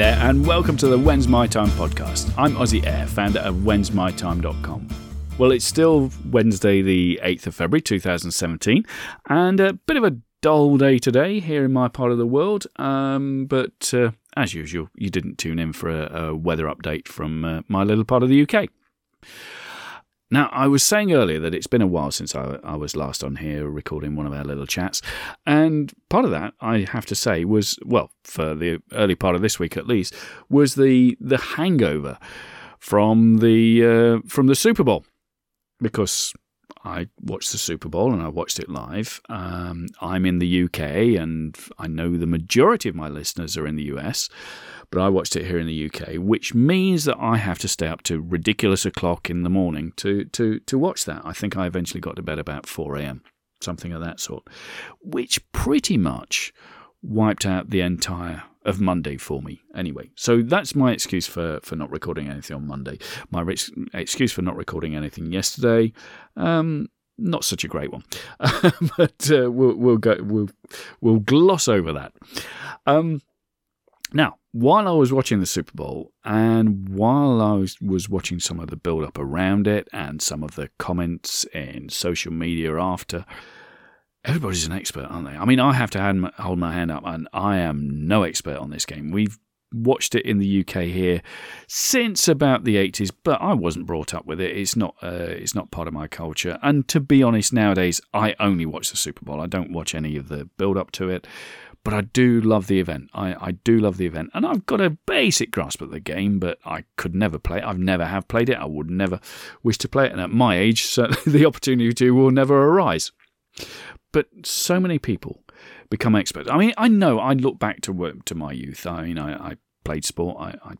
and welcome to the When's My Time podcast. I'm Ozzy Air, founder of whensmytime.com. Well, it's still Wednesday, the 8th of February 2017, and a bit of a dull day today here in my part of the world, um, but uh, as usual, you didn't tune in for a, a weather update from uh, my little part of the UK. Now, I was saying earlier that it's been a while since I, I, was last on here recording one of our little chats, and part of that, I have to say, was well, for the early part of this week at least, was the the hangover from the uh, from the Super Bowl, because I watched the Super Bowl and I watched it live. Um, I'm in the UK, and I know the majority of my listeners are in the US but I watched it here in the UK, which means that I have to stay up to ridiculous o'clock in the morning to, to, to watch that. I think I eventually got to bed about 4 a.m., something of that sort, which pretty much wiped out the entire of Monday for me anyway. So that's my excuse for, for not recording anything on Monday. My excuse for not recording anything yesterday. Um, not such a great one, but uh, we'll we'll go we'll we'll gloss over that. Um, now, while I was watching the Super Bowl and while I was, was watching some of the build up around it and some of the comments in social media after, everybody's an expert, aren't they? I mean, I have to hold my hand up, and I am no expert on this game. We've watched it in the UK here since about the 80s, but I wasn't brought up with it. It's not uh, it's not part of my culture. And to be honest, nowadays I only watch the Super Bowl. I don't watch any of the build up to it but I do love the event. I, I do love the event, and I've got a basic grasp of the game, but I could never play it. I've never have played it. I would never wish to play it, and at my age, certainly the opportunity to will never arise. But so many people become experts. I mean, I know. I look back to work, to my youth. I mean, I, I played sport. I, I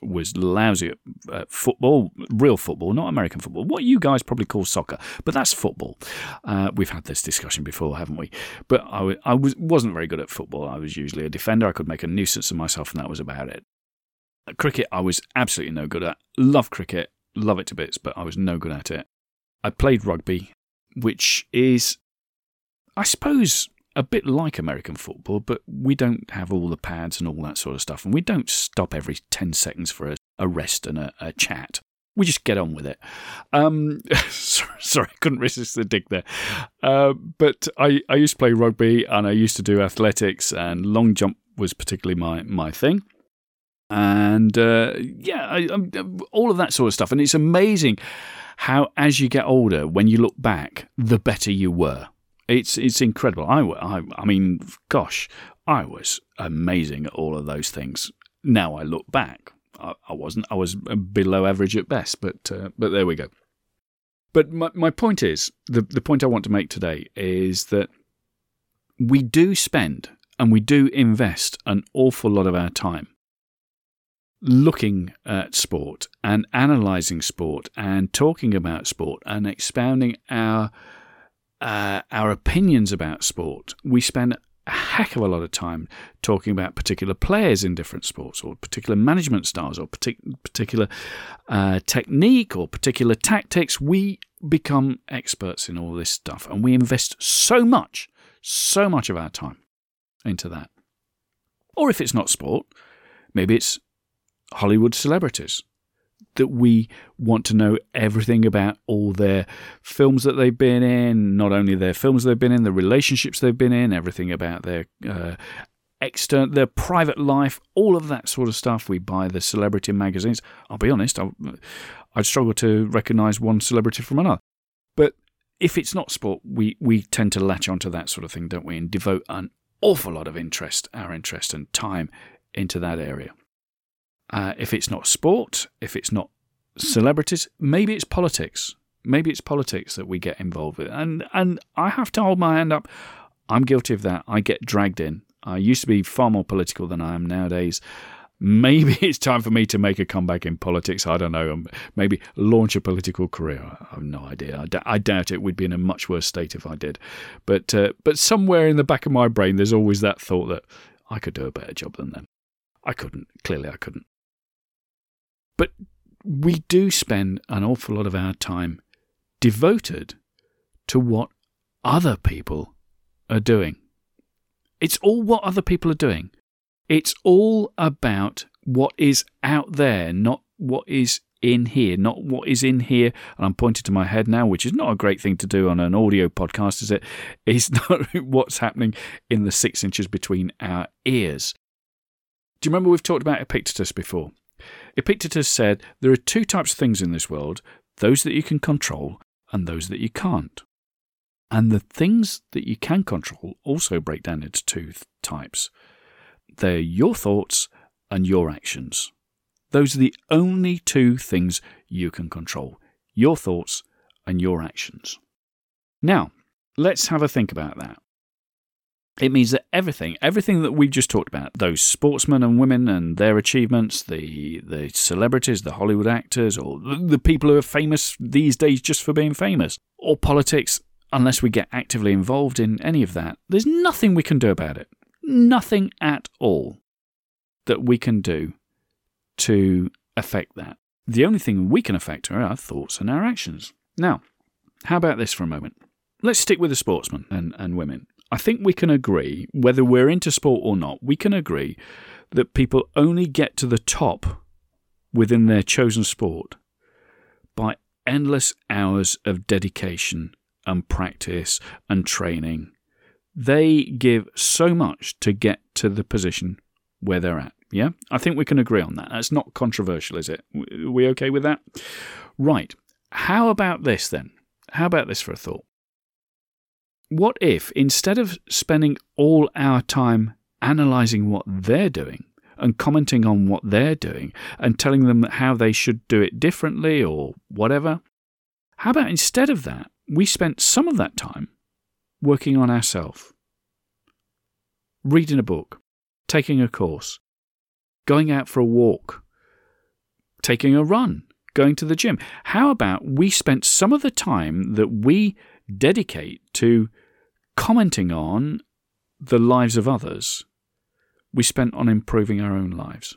was lousy at, football, real football, not American football. What you guys probably call soccer, but that's football. Uh, we've had this discussion before, haven't we? But I was, wasn't very good at football. I was usually a defender. I could make a nuisance of myself, and that was about it. At cricket, I was absolutely no good at. Love cricket, love it to bits, but I was no good at it. I played rugby, which is, I suppose, a bit like American football, but we don't have all the pads and all that sort of stuff. And we don't stop every 10 seconds for a, a rest and a, a, chat. We just get on with it. Um, sorry, I couldn't resist the dig there. Uh, but I, I used to play rugby and I used to do athletics, and long jump was particularly my, my thing. And uh, yeah, I, all of that sort of stuff. And it's amazing how, as you get older, when you look back, the better you were it's it's incredible. I, I, I mean, gosh, I was amazing at all of those things. Now I look back, I, I wasn't. I was below average at best, but uh, but there we go. But my, my point is the the point I want to make today is that we do spend and we do invest an awful lot of our time looking at sport and analysing sport and talking about sport and expounding our uh, our opinions about sport, we spend a heck of a lot of time talking about particular players in different sports, or particular management styles, or partic- particular uh, technique, or particular tactics. We become experts in all this stuff, and we invest so much, so much of our time into that. Or if it's not sport, maybe it's Hollywood celebrities that we want to know everything about all their films that they've been in, not only their films they've been in, the relationships they've been in, everything about their uh, external, their private life, all of that sort of stuff. We buy the celebrity magazines. I'll be honest, I, I'd struggle to recognise one celebrity from another. But if it's not sport, we, we tend to latch onto that sort of thing, don't we? And devote an awful lot of interest, our interest and time into that area. Uh, if it's not sport, if it's not celebrities, maybe it's politics. Maybe it's politics that we get involved with. And and I have to hold my hand up. I'm guilty of that. I get dragged in. I used to be far more political than I am nowadays. Maybe it's time for me to make a comeback in politics. I don't know. Um, maybe launch a political career. I have no idea. I, d- I doubt it. We'd be in a much worse state if I did. But uh, but somewhere in the back of my brain, there's always that thought that I could do a better job than them. I couldn't. Clearly, I couldn't. But we do spend an awful lot of our time devoted to what other people are doing. It's all what other people are doing. It's all about what is out there, not what is in here, not what is in here. And I'm pointing to my head now, which is not a great thing to do on an audio podcast, is it? It's not what's happening in the six inches between our ears. Do you remember we've talked about Epictetus before? Epictetus said there are two types of things in this world those that you can control and those that you can't. And the things that you can control also break down into two types they're your thoughts and your actions. Those are the only two things you can control your thoughts and your actions. Now, let's have a think about that. It means that everything, everything that we've just talked about, those sportsmen and women and their achievements, the the celebrities, the Hollywood actors, or the people who are famous these days just for being famous, or politics, unless we get actively involved in any of that, there's nothing we can do about it. Nothing at all that we can do to affect that. The only thing we can affect are our thoughts and our actions. Now, how about this for a moment? Let's stick with the sportsmen and, and women. I think we can agree, whether we're into sport or not, we can agree that people only get to the top within their chosen sport by endless hours of dedication and practice and training. They give so much to get to the position where they're at. Yeah, I think we can agree on that. That's not controversial, is it? Are we okay with that? Right. How about this then? How about this for a thought? What if, instead of spending all our time analysing what they're doing and commenting on what they're doing and telling them how they should do it differently or whatever, how about instead of that, we spent some of that time working on ourselves? Reading a book, taking a course, going out for a walk, taking a run, going to the gym. How about we spent some of the time that we dedicate to commenting on the lives of others, we spent on improving our own lives?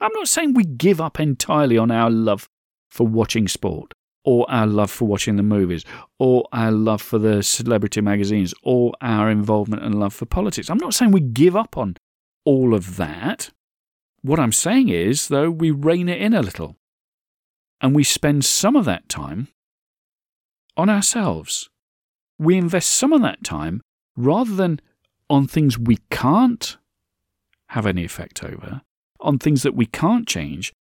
I'm not saying we give up entirely on our love for watching sport, or our love for watching the movies, or our love for the celebrity magazines, or our involvement and love for politics. I'm not saying we give up on all of that. What I'm saying is, though, we rein it in a little. And we spend some of that time on ourselves. We invest some of that time rather than on things we can't have any effect over, on things that we can't change.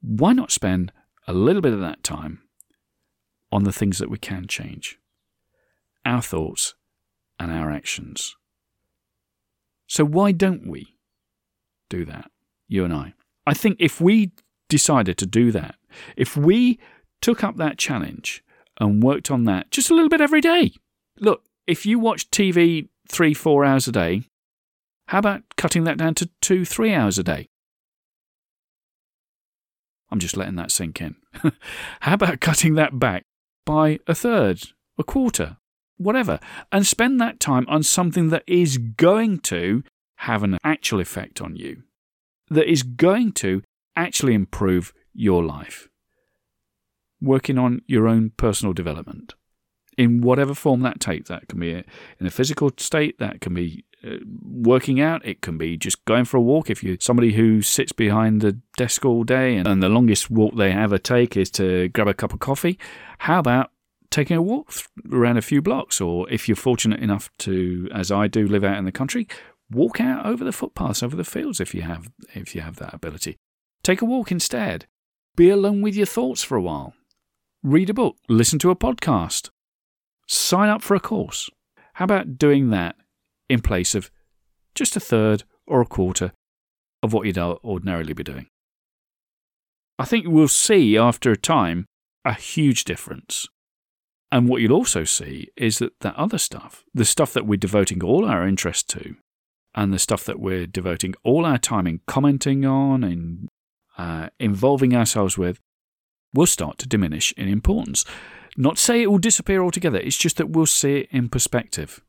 Why not spend a little bit of that time on the things that we can change? Our thoughts and our actions. So, why don't we do that? you and I. I think if we decided to do that, if we took up that challenge and worked on that just a little bit every day, look, if you watch TV three, four hours a day, how about cutting that down to two, three hours a day? I'm just letting that sink in. how about cutting that back by a third, a quarter, whatever, and spend that time on something that is going to have an actual effect on you? that is going to actually improve your life. Working on your own personal development in whatever form that takes. That can be in a physical state, that can be uh, working out, it can be just going for a walk. If you're somebody who sits behind the desk all day and, and the longest walk they ever take is to grab a cup of coffee, how about taking a walk around a few blocks? Or if you're fortunate enough to, as I do, live out in the country, Walk out over the footpaths, over the fields if you have if you have that ability. Take a walk instead. Be alone with your thoughts for a while. Read a book, listen to a podcast. Sign up for a course. How about doing that in place of just a third or a quarter of what you'd ordinarily be doing? I think we'll see after a time a huge difference. And what you'll also see is that that other stuff, the stuff that we're devoting all our interest to, and the stuff that we're devoting all our time in commenting on and uh, involving ourselves with will start to diminish in importance. Not say it will disappear altogether, it's just that we'll see it in perspective.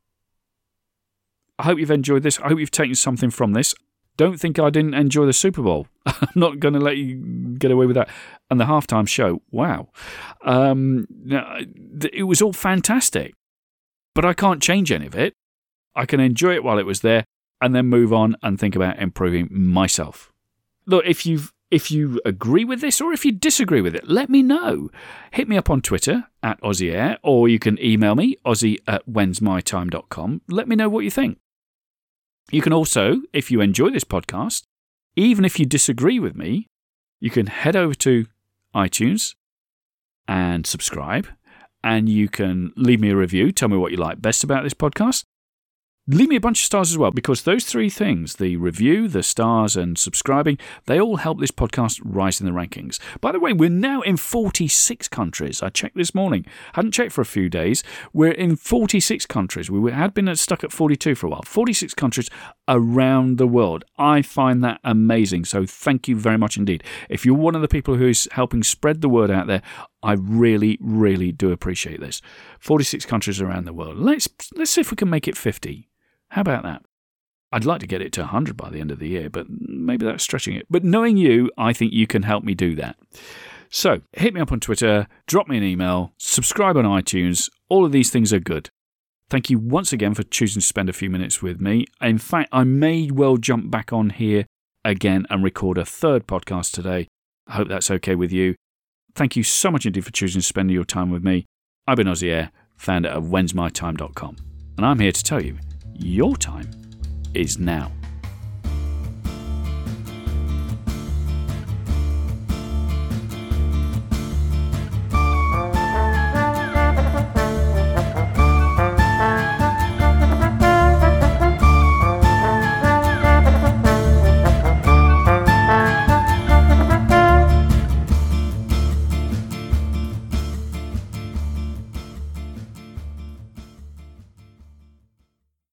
I hope you've enjoyed this. I hope you've taken something from this. Don't think I didn't enjoy the Super Bowl. I'm not going to let you get away with that. And the halftime show, wow. Um, it was all fantastic. But I can't change any of it. I can enjoy it while it was there and then move on and think about improving myself. look, if you've if you agree with this or if you disagree with it, let me know. Hit me up on Twitter at Aussie Air, or you can email me, aussie at whensmytime.com. Let me know what you think. You can also, if you enjoy this podcast, even if you disagree with me, you can head over to iTunes and subscribe, and you can leave me a review. Tell me what you like best about this podcast. Leave me a bunch of stars as well, because those three things the review, the stars, and subscribing they all help this podcast rise in the rankings. By the way, we're now in 46 countries. I checked this morning, hadn't checked for a few days. We're in 46 countries. We had been stuck at 42 for a while. 46 countries around the world. I find that amazing. So thank you very much indeed. If you're one of the people who's helping spread the word out there, I really, really do appreciate this. 46 countries around the world. Let's let's see if we can make it 50. How about that? I'd like to get it to 100 by the end of the year, but maybe that's stretching it. But knowing you, I think you can help me do that. So hit me up on Twitter, drop me an email, subscribe on iTunes. All of these things are good. Thank you once again for choosing to spend a few minutes with me. In fact, I may well jump back on here again and record a third podcast today. I hope that's okay with you. Thank you so much indeed for choosing to spend your time with me. I've been Aussie Air, founder of whensmytime.com, and I'm here to tell you your time is now.